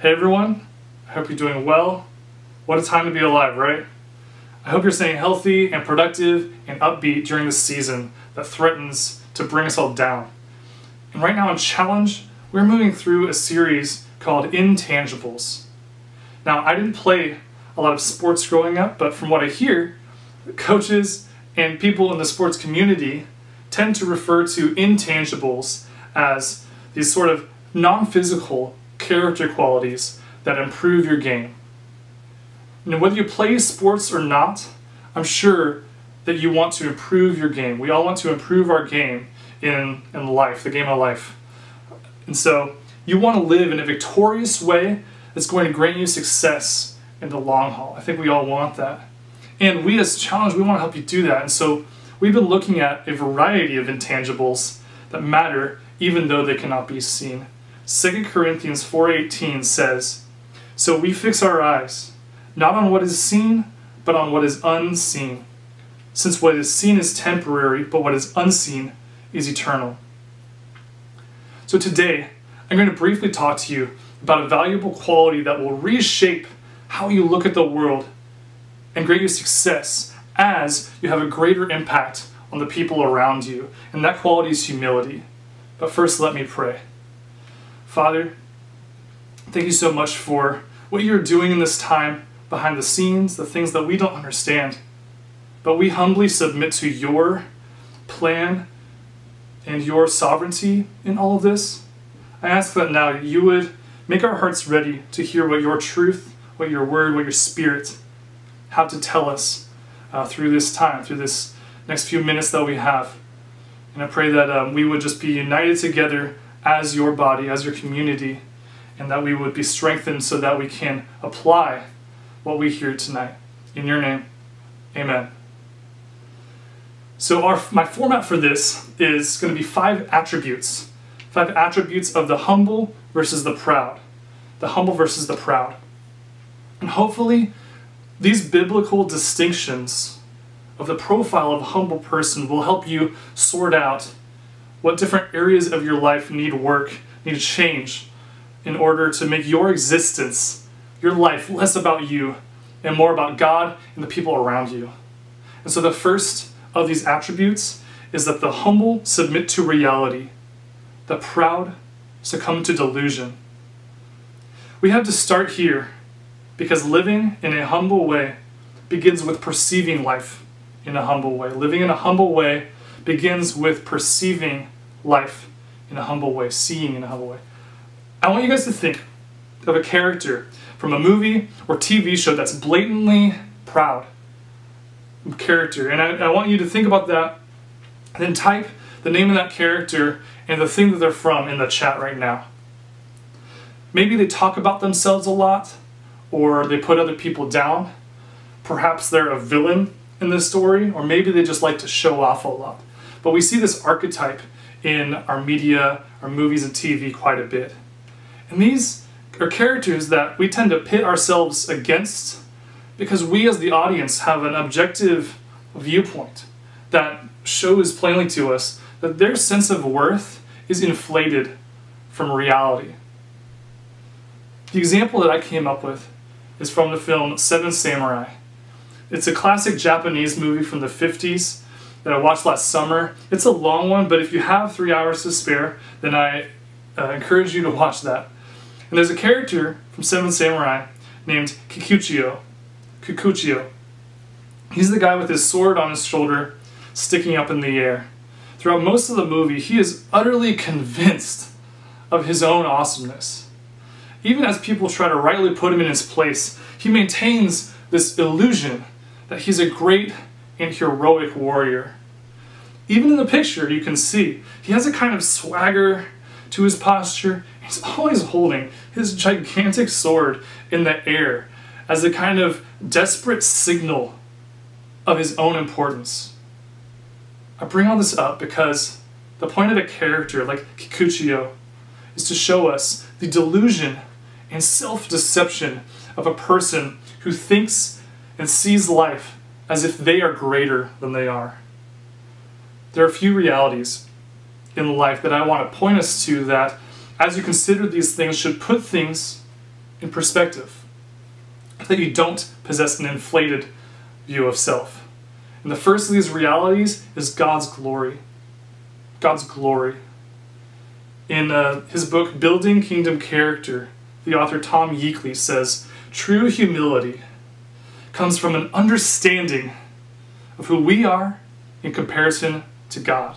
Hey everyone, I hope you're doing well. What a time to be alive, right? I hope you're staying healthy and productive and upbeat during this season that threatens to bring us all down. And right now in Challenge, we're moving through a series called Intangibles. Now, I didn't play a lot of sports growing up, but from what I hear, coaches and people in the sports community tend to refer to intangibles as these sort of non physical character qualities that improve your game. Now, whether you play sports or not, I'm sure that you want to improve your game. We all want to improve our game in, in life, the game of life. And so, you want to live in a victorious way that's going to grant you success in the long haul. I think we all want that. And we, as Challenge, we want to help you do that. And so, we've been looking at a variety of intangibles that matter even though they cannot be seen. 2 Corinthians 4:18 says, "So we fix our eyes not on what is seen, but on what is unseen. Since what is seen is temporary, but what is unseen is eternal." So today, I'm going to briefly talk to you about a valuable quality that will reshape how you look at the world and grant you success as you have a greater impact on the people around you. And that quality is humility. But first, let me pray. Father, thank you so much for what you're doing in this time behind the scenes, the things that we don't understand. But we humbly submit to your plan and your sovereignty in all of this. I ask that now you would make our hearts ready to hear what your truth, what your word, what your spirit have to tell us uh, through this time, through this next few minutes that we have. And I pray that um, we would just be united together as your body, as your community, and that we would be strengthened so that we can apply what we hear tonight. In your name, amen. So, our, my format for this is going to be five attributes. Five attributes of the humble versus the proud. The humble versus the proud. And hopefully, these biblical distinctions of the profile of a humble person will help you sort out what different areas of your life need work, need to change in order to make your existence, your life, less about you and more about God and the people around you. And so the first of these attributes is that the humble submit to reality, the proud succumb to delusion. We have to start here because living in a humble way begins with perceiving life in a humble way. Living in a humble way begins with perceiving life in a humble way, seeing in a humble way. I want you guys to think of a character from a movie or TV show that's blatantly proud character. And I, I want you to think about that, then type the name of that character and the thing that they're from in the chat right now. Maybe they talk about themselves a lot, or they put other people down. Perhaps they're a villain in this story, or maybe they just like to show off a lot. But we see this archetype in our media, our movies, and TV quite a bit. And these are characters that we tend to pit ourselves against because we, as the audience, have an objective viewpoint that shows plainly to us that their sense of worth is inflated from reality. The example that I came up with is from the film Seven Samurai. It's a classic Japanese movie from the 50s that I watched last summer. It's a long one, but if you have three hours to spare, then I uh, encourage you to watch that. And there's a character from Seven Samurai named Kikuchiyo. Kikuchiyo. He's the guy with his sword on his shoulder, sticking up in the air. Throughout most of the movie, he is utterly convinced of his own awesomeness. Even as people try to rightly put him in his place, he maintains this illusion that he's a great and heroic warrior. Even in the picture, you can see he has a kind of swagger to his posture. He's always holding his gigantic sword in the air as a kind of desperate signal of his own importance. I bring all this up because the point of a character like Kikuchiyo is to show us the delusion and self deception of a person who thinks and sees life as if they are greater than they are. There are a few realities in life that I want to point us to that, as you consider these things, should put things in perspective, that you don't possess an inflated view of self. And the first of these realities is God's glory. God's glory. In uh, his book, Building Kingdom Character, the author Tom Yeakley says, True humility comes from an understanding of who we are in comparison to God.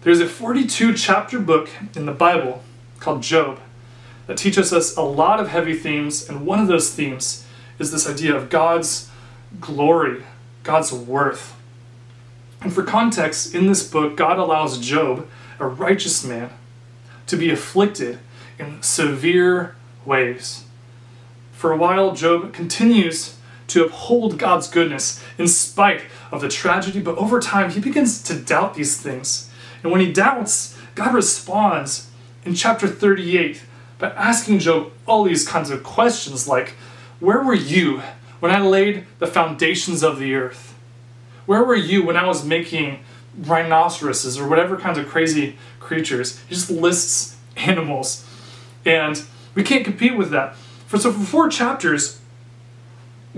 There's a 42 chapter book in the Bible called Job that teaches us a lot of heavy themes, and one of those themes is this idea of God's glory, God's worth. And for context, in this book, God allows Job, a righteous man, to be afflicted in severe ways. For a while, Job continues to uphold God's goodness in spite of the tragedy, but over time, he begins to doubt these things. And when he doubts, God responds in chapter 38 by asking Job all these kinds of questions like, Where were you when I laid the foundations of the earth? Where were you when I was making rhinoceroses or whatever kinds of crazy creatures? He just lists animals. And we can't compete with that. For so for four chapters,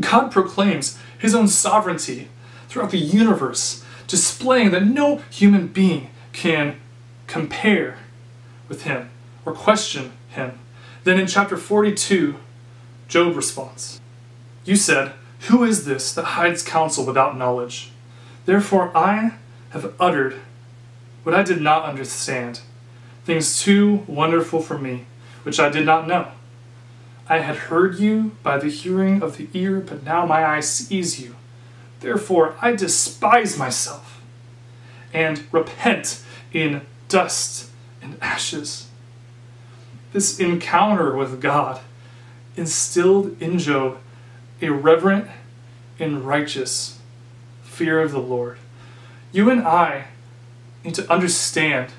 God proclaims his own sovereignty throughout the universe, displaying that no human being can compare with him or question him. Then in chapter 42, Job responds You said, Who is this that hides counsel without knowledge? Therefore I have uttered what I did not understand, things too wonderful for me, which I did not know. I had heard you by the hearing of the ear, but now my eye sees you. Therefore I despise myself and repent in dust and ashes. This encounter with God instilled in Job a reverent and righteous fear of the Lord. You and I need to understand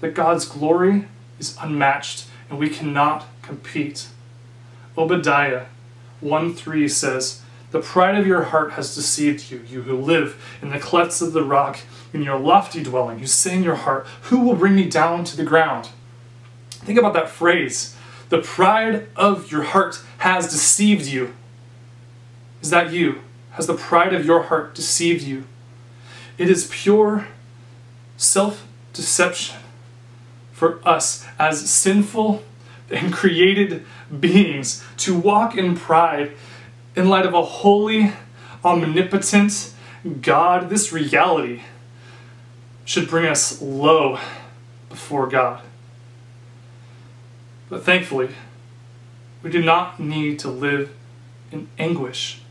that God's glory is unmatched and we cannot compete. Obadiah 1 3 says, The pride of your heart has deceived you, you who live in the clefts of the rock, in your lofty dwelling. You say in your heart, Who will bring me down to the ground? Think about that phrase. The pride of your heart has deceived you. Is that you? Has the pride of your heart deceived you? It is pure self deception for us as sinful and created beings to walk in pride in light of a holy, omnipotent God. This reality should bring us low before God. But thankfully, we do not need to live in anguish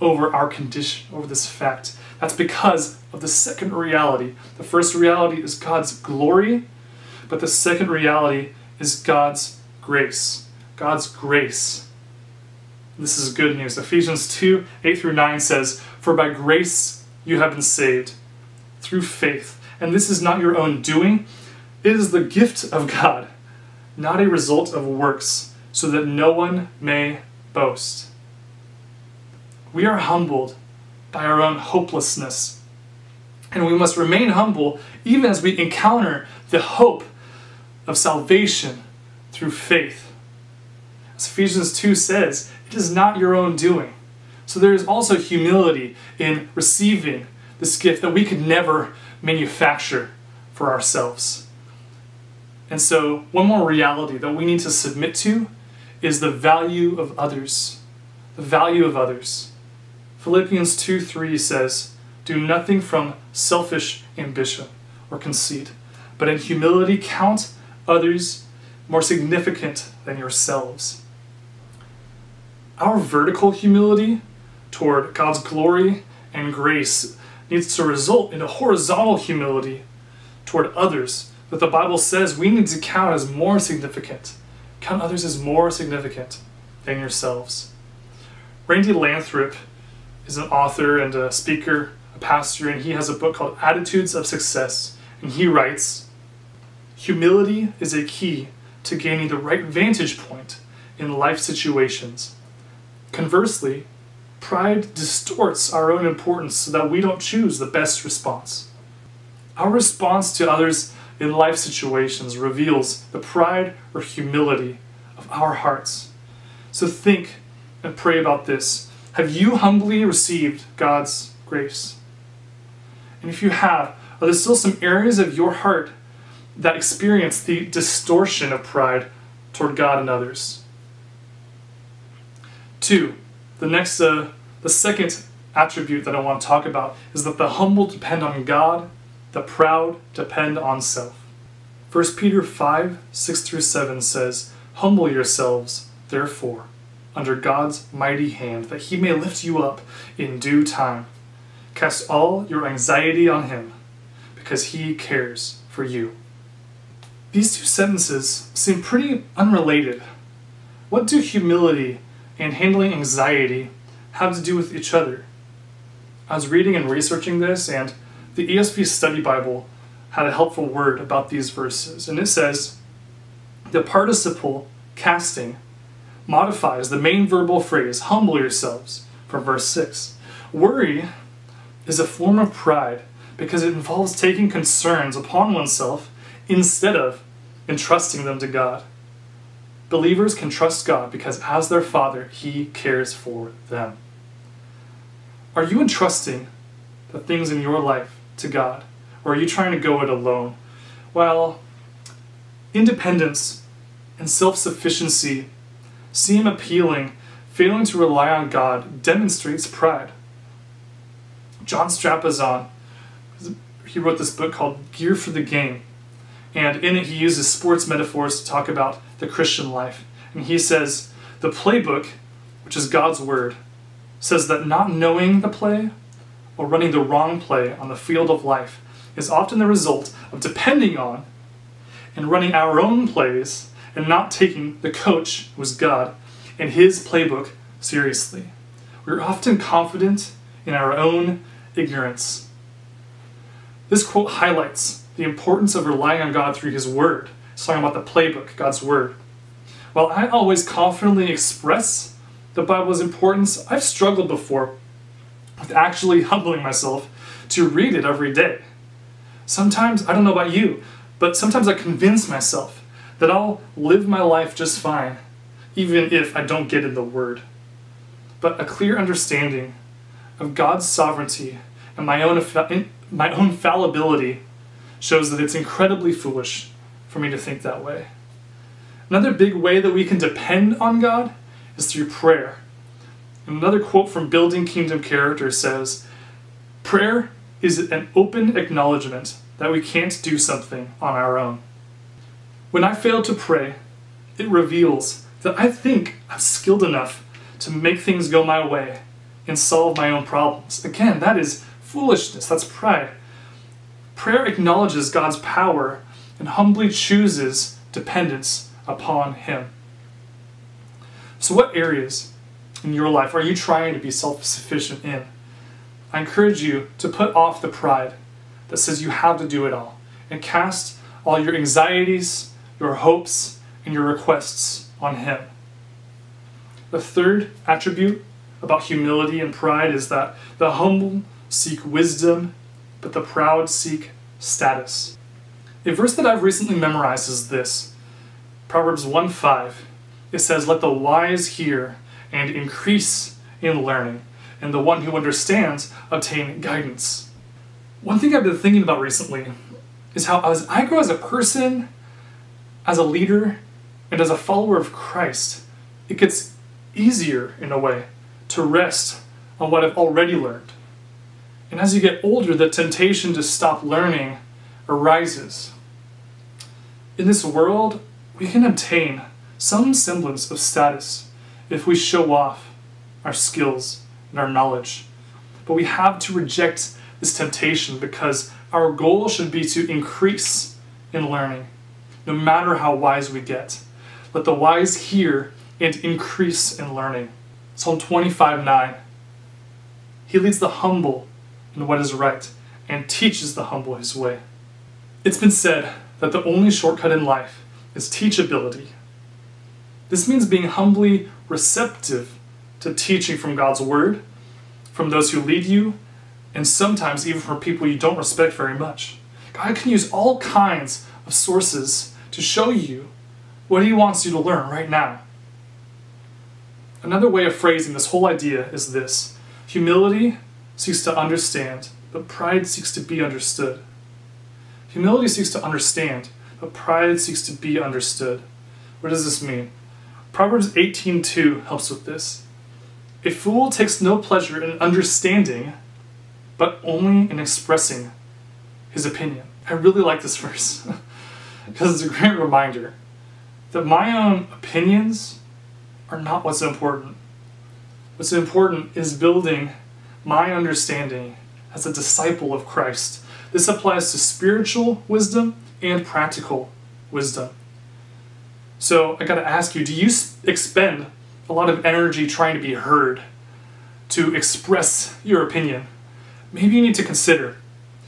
over our condition, over this fact. That's because of the second reality. The first reality is God's glory, but the second reality is God's grace. God's grace. This is good news. Ephesians 2 8 through 9 says, For by grace you have been saved through faith. And this is not your own doing, it is the gift of God, not a result of works, so that no one may boast. We are humbled by our own hopelessness. And we must remain humble even as we encounter the hope of salvation through faith. As Ephesians 2 says, it is not your own doing. So there is also humility in receiving this gift that we could never manufacture for ourselves. And so, one more reality that we need to submit to is the value of others. The value of others. Philippians 2 3 says, Do nothing from selfish ambition or conceit, but in humility count others more significant than yourselves. Our vertical humility toward God's glory and grace needs to result in a horizontal humility toward others that the Bible says we need to count as more significant. Count others as more significant than yourselves. Randy Lathrop is an author and a speaker, a pastor, and he has a book called Attitudes of Success. And he writes Humility is a key to gaining the right vantage point in life situations. Conversely, pride distorts our own importance so that we don't choose the best response. Our response to others in life situations reveals the pride or humility of our hearts. So think and pray about this. Have you humbly received God's grace? And if you have, are there still some areas of your heart that experience the distortion of pride toward God and others? Two, the next, uh, the second attribute that I want to talk about is that the humble depend on God, the proud depend on self. 1 Peter 5 6 through 7 says, Humble yourselves, therefore, under God's mighty hand, that he may lift you up in due time. Cast all your anxiety on him, because he cares for you. These two sentences seem pretty unrelated. What do humility and handling anxiety have to do with each other? I was reading and researching this, and the ESV Study Bible had a helpful word about these verses, and it says the participle casting modifies the main verbal phrase humble yourselves from verse 6. Worry is a form of pride because it involves taking concerns upon oneself instead of entrusting them to God. Believers can trust God because as their Father, He cares for them. Are you entrusting the things in your life to God? Or are you trying to go it alone? Well, independence and self sufficiency seem appealing. Failing to rely on God demonstrates pride. John Strapazon, he wrote this book called Gear for the Game. And in it, he uses sports metaphors to talk about the Christian life. And he says, The playbook, which is God's word, says that not knowing the play or running the wrong play on the field of life is often the result of depending on and running our own plays and not taking the coach, who is God, and his playbook seriously. We're often confident in our own ignorance. This quote highlights the importance of relying on God through his word. It's talking about the playbook, God's word. While I always confidently express the Bible's importance, I've struggled before with actually humbling myself to read it every day. Sometimes, I don't know about you, but sometimes I convince myself that I'll live my life just fine, even if I don't get in the Word. But a clear understanding of God's sovereignty and my own, my own fallibility shows that it's incredibly foolish for me to think that way. Another big way that we can depend on God is through prayer. Another quote from Building Kingdom Character says Prayer is an open acknowledgement that we can't do something on our own. When I fail to pray, it reveals that I think I'm skilled enough to make things go my way and solve my own problems. Again, that is foolishness, that's pride. Prayer acknowledges God's power and humbly chooses dependence upon Him. So, what areas in your life are you trying to be self sufficient in? I encourage you to put off the pride that says you have to do it all and cast all your anxieties, your hopes, and your requests on Him. The third attribute about humility and pride is that the humble seek wisdom, but the proud seek status. A verse that I've recently memorized is this Proverbs 1 5. It says, Let the wise hear and increase in learning, and the one who understands obtain guidance. One thing I've been thinking about recently is how as I grow as a person, as a leader, and as a follower of Christ, it gets easier in a way to rest on what I've already learned. And as you get older, the temptation to stop learning arises. In this world, we can obtain some semblance of status if we show off our skills and our knowledge. But we have to reject this temptation because our goal should be to increase in learning, no matter how wise we get. Let the wise hear and increase in learning. Psalm 25 9. He leads the humble in what is right and teaches the humble his way. It's been said that the only shortcut in life is teachability. This means being humbly receptive to teaching from God's Word, from those who lead you, and sometimes even from people you don't respect very much. God can use all kinds of sources to show you what he wants you to learn right now. Another way of phrasing this whole idea is this humility seeks to understand, but pride seeks to be understood. Humility seeks to understand, but pride seeks to be understood. What does this mean? Proverbs 18:2 helps with this. A fool takes no pleasure in understanding, but only in expressing his opinion. I really like this verse because it's a great reminder that my own opinions are not what's important. What's important is building my understanding as a disciple of Christ. This applies to spiritual wisdom and practical wisdom. So I got to ask you do you expend a lot of energy trying to be heard, to express your opinion? Maybe you need to consider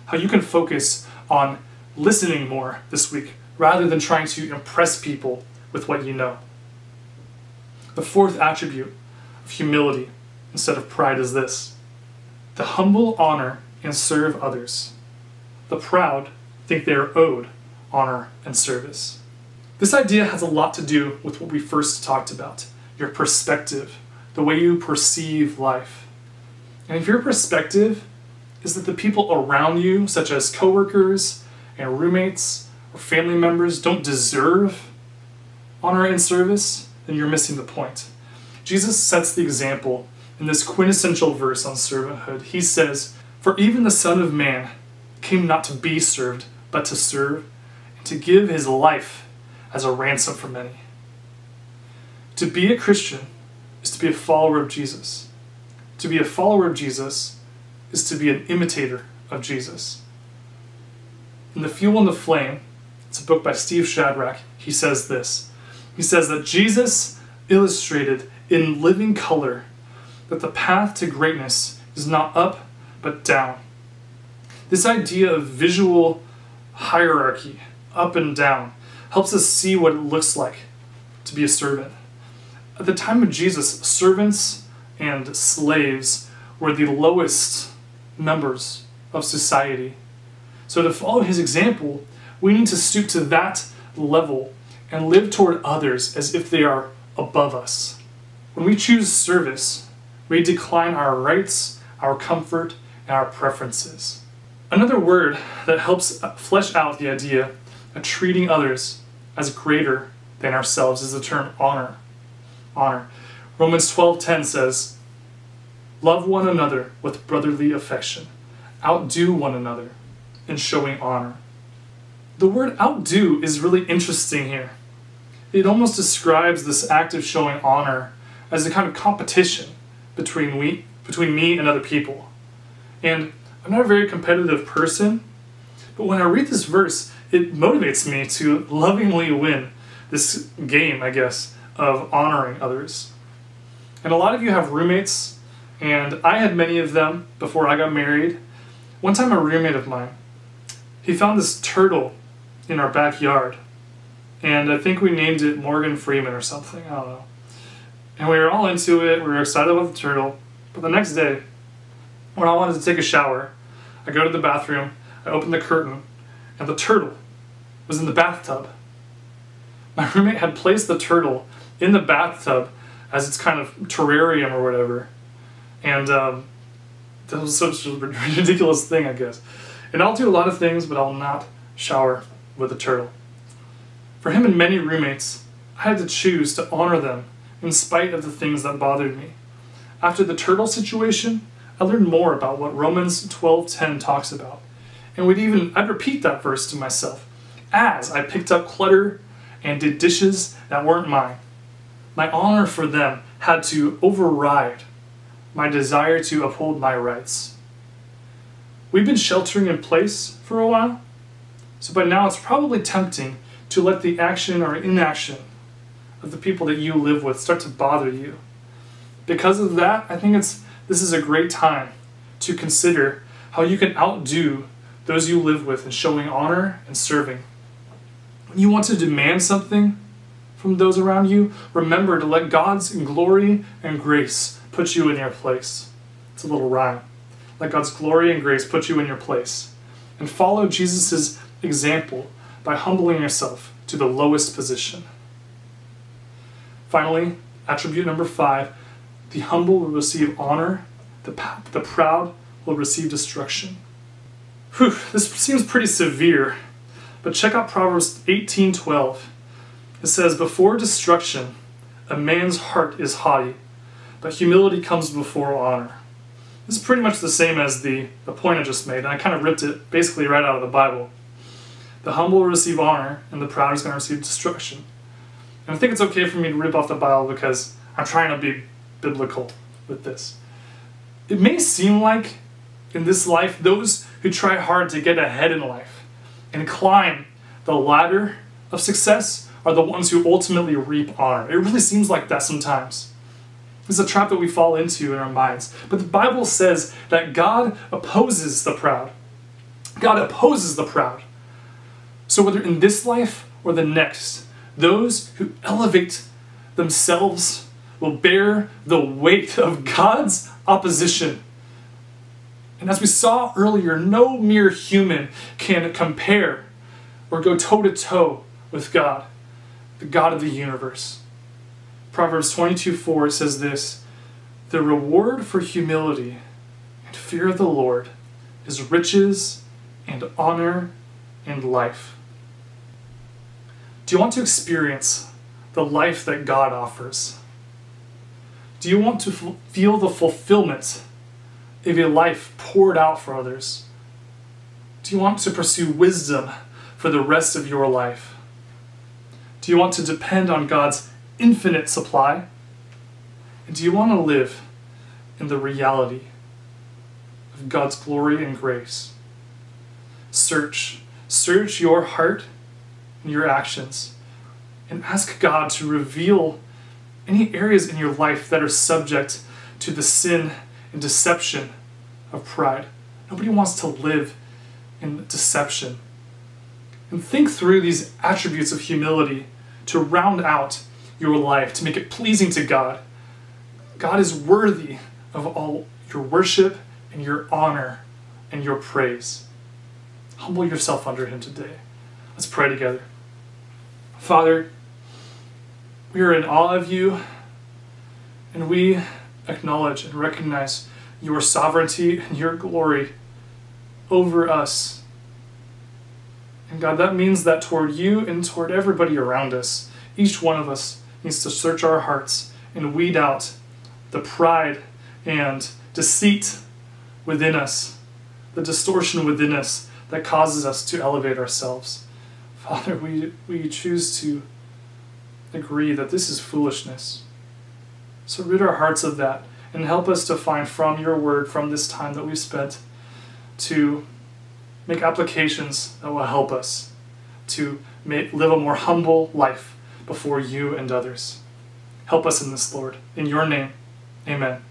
how you can focus on listening more this week rather than trying to impress people with what you know. The fourth attribute of humility instead of pride is this the humble honor and serve others. The proud think they are owed honor and service. This idea has a lot to do with what we first talked about your perspective, the way you perceive life. And if your perspective is that the people around you, such as coworkers and roommates or family members, don't deserve honor and service, then you're missing the point. Jesus sets the example in this quintessential verse on servanthood. He says, For even the Son of Man came not to be served, but to serve, and to give his life as a ransom for many. To be a Christian is to be a follower of Jesus. To be a follower of Jesus is to be an imitator of Jesus. In The Fuel and the Flame, it's a book by Steve Shadrach, he says this. He says that Jesus illustrated in living color that the path to greatness is not up but down. This idea of visual hierarchy, up and down, helps us see what it looks like to be a servant. At the time of Jesus, servants and slaves were the lowest members of society. So, to follow his example, we need to stoop to that level and live toward others as if they are above us. When we choose service, we decline our rights, our comfort, and our preferences. Another word that helps flesh out the idea of treating others as greater than ourselves is the term honor. Honor. Romans 12:10 says, "Love one another with brotherly affection. Outdo one another in showing honor." The word outdo is really interesting here. It almost describes this act of showing honor as a kind of competition between we between me and other people. And I'm not a very competitive person, but when I read this verse, it motivates me to lovingly win this game, I guess, of honoring others. And a lot of you have roommates, and I had many of them before I got married. One time, a roommate of mine, he found this turtle in our backyard, and I think we named it Morgan Freeman or something. I don't know. And we were all into it. We were excited about the turtle. But the next day, when I wanted to take a shower, I go to the bathroom, I open the curtain, and the turtle was in the bathtub. My roommate had placed the turtle in the bathtub as its kind of terrarium or whatever. And um, that was such a ridiculous thing, I guess. And I'll do a lot of things, but I'll not shower with a turtle. For him and many roommates, I had to choose to honor them in spite of the things that bothered me. After the turtle situation, I learned more about what Romans 12:10 talks about. And would even I'd repeat that verse to myself as I picked up clutter and did dishes that weren't mine. My honor for them had to override my desire to uphold my rights. We've been sheltering in place for a while, so by now it's probably tempting to let the action or inaction of the people that you live with start to bother you. Because of that, I think it's this is a great time to consider how you can outdo those you live with in showing honor and serving. When you want to demand something from those around you, remember to let God's glory and grace put you in your place. It's a little rhyme. Let God's glory and grace put you in your place. And follow Jesus' example by humbling yourself to the lowest position. Finally, attribute number five the humble will receive honor, the, the proud will receive destruction. Whew, this seems pretty severe, but check out Proverbs 18:12. It says, Before destruction, a man's heart is haughty, but humility comes before honor. This is pretty much the same as the, the point I just made, and I kind of ripped it basically right out of the Bible. The humble will receive honor, and the proud is going to receive destruction. And I think it's okay for me to rip off the Bible because I'm trying to be biblical with this. It may seem like in this life, those who try hard to get ahead in life and climb the ladder of success are the ones who ultimately reap honor. It really seems like that sometimes. It's a trap that we fall into in our minds. But the Bible says that God opposes the proud. God opposes the proud. So, whether in this life or the next, those who elevate themselves will bear the weight of God's opposition. And as we saw earlier, no mere human can compare or go toe to toe with God, the God of the universe. Proverbs 22 4 says this The reward for humility and fear of the Lord is riches and honor and life. Do you want to experience the life that God offers? Do you want to f- feel the fulfillment of a life poured out for others? Do you want to pursue wisdom for the rest of your life? Do you want to depend on God's infinite supply? And do you want to live in the reality of God's glory and grace? Search, search your heart your actions, and ask God to reveal any areas in your life that are subject to the sin and deception of pride. Nobody wants to live in deception. And think through these attributes of humility to round out your life, to make it pleasing to God. God is worthy of all your worship and your honor and your praise. Humble yourself under Him today. Let's pray together. Father, we are in awe of you, and we acknowledge and recognize your sovereignty and your glory over us. And God, that means that toward you and toward everybody around us, each one of us needs to search our hearts and weed out the pride and deceit within us, the distortion within us that causes us to elevate ourselves. Father, we, we choose to agree that this is foolishness. So rid our hearts of that and help us to find from your word, from this time that we've spent, to make applications that will help us to make, live a more humble life before you and others. Help us in this, Lord. In your name, amen.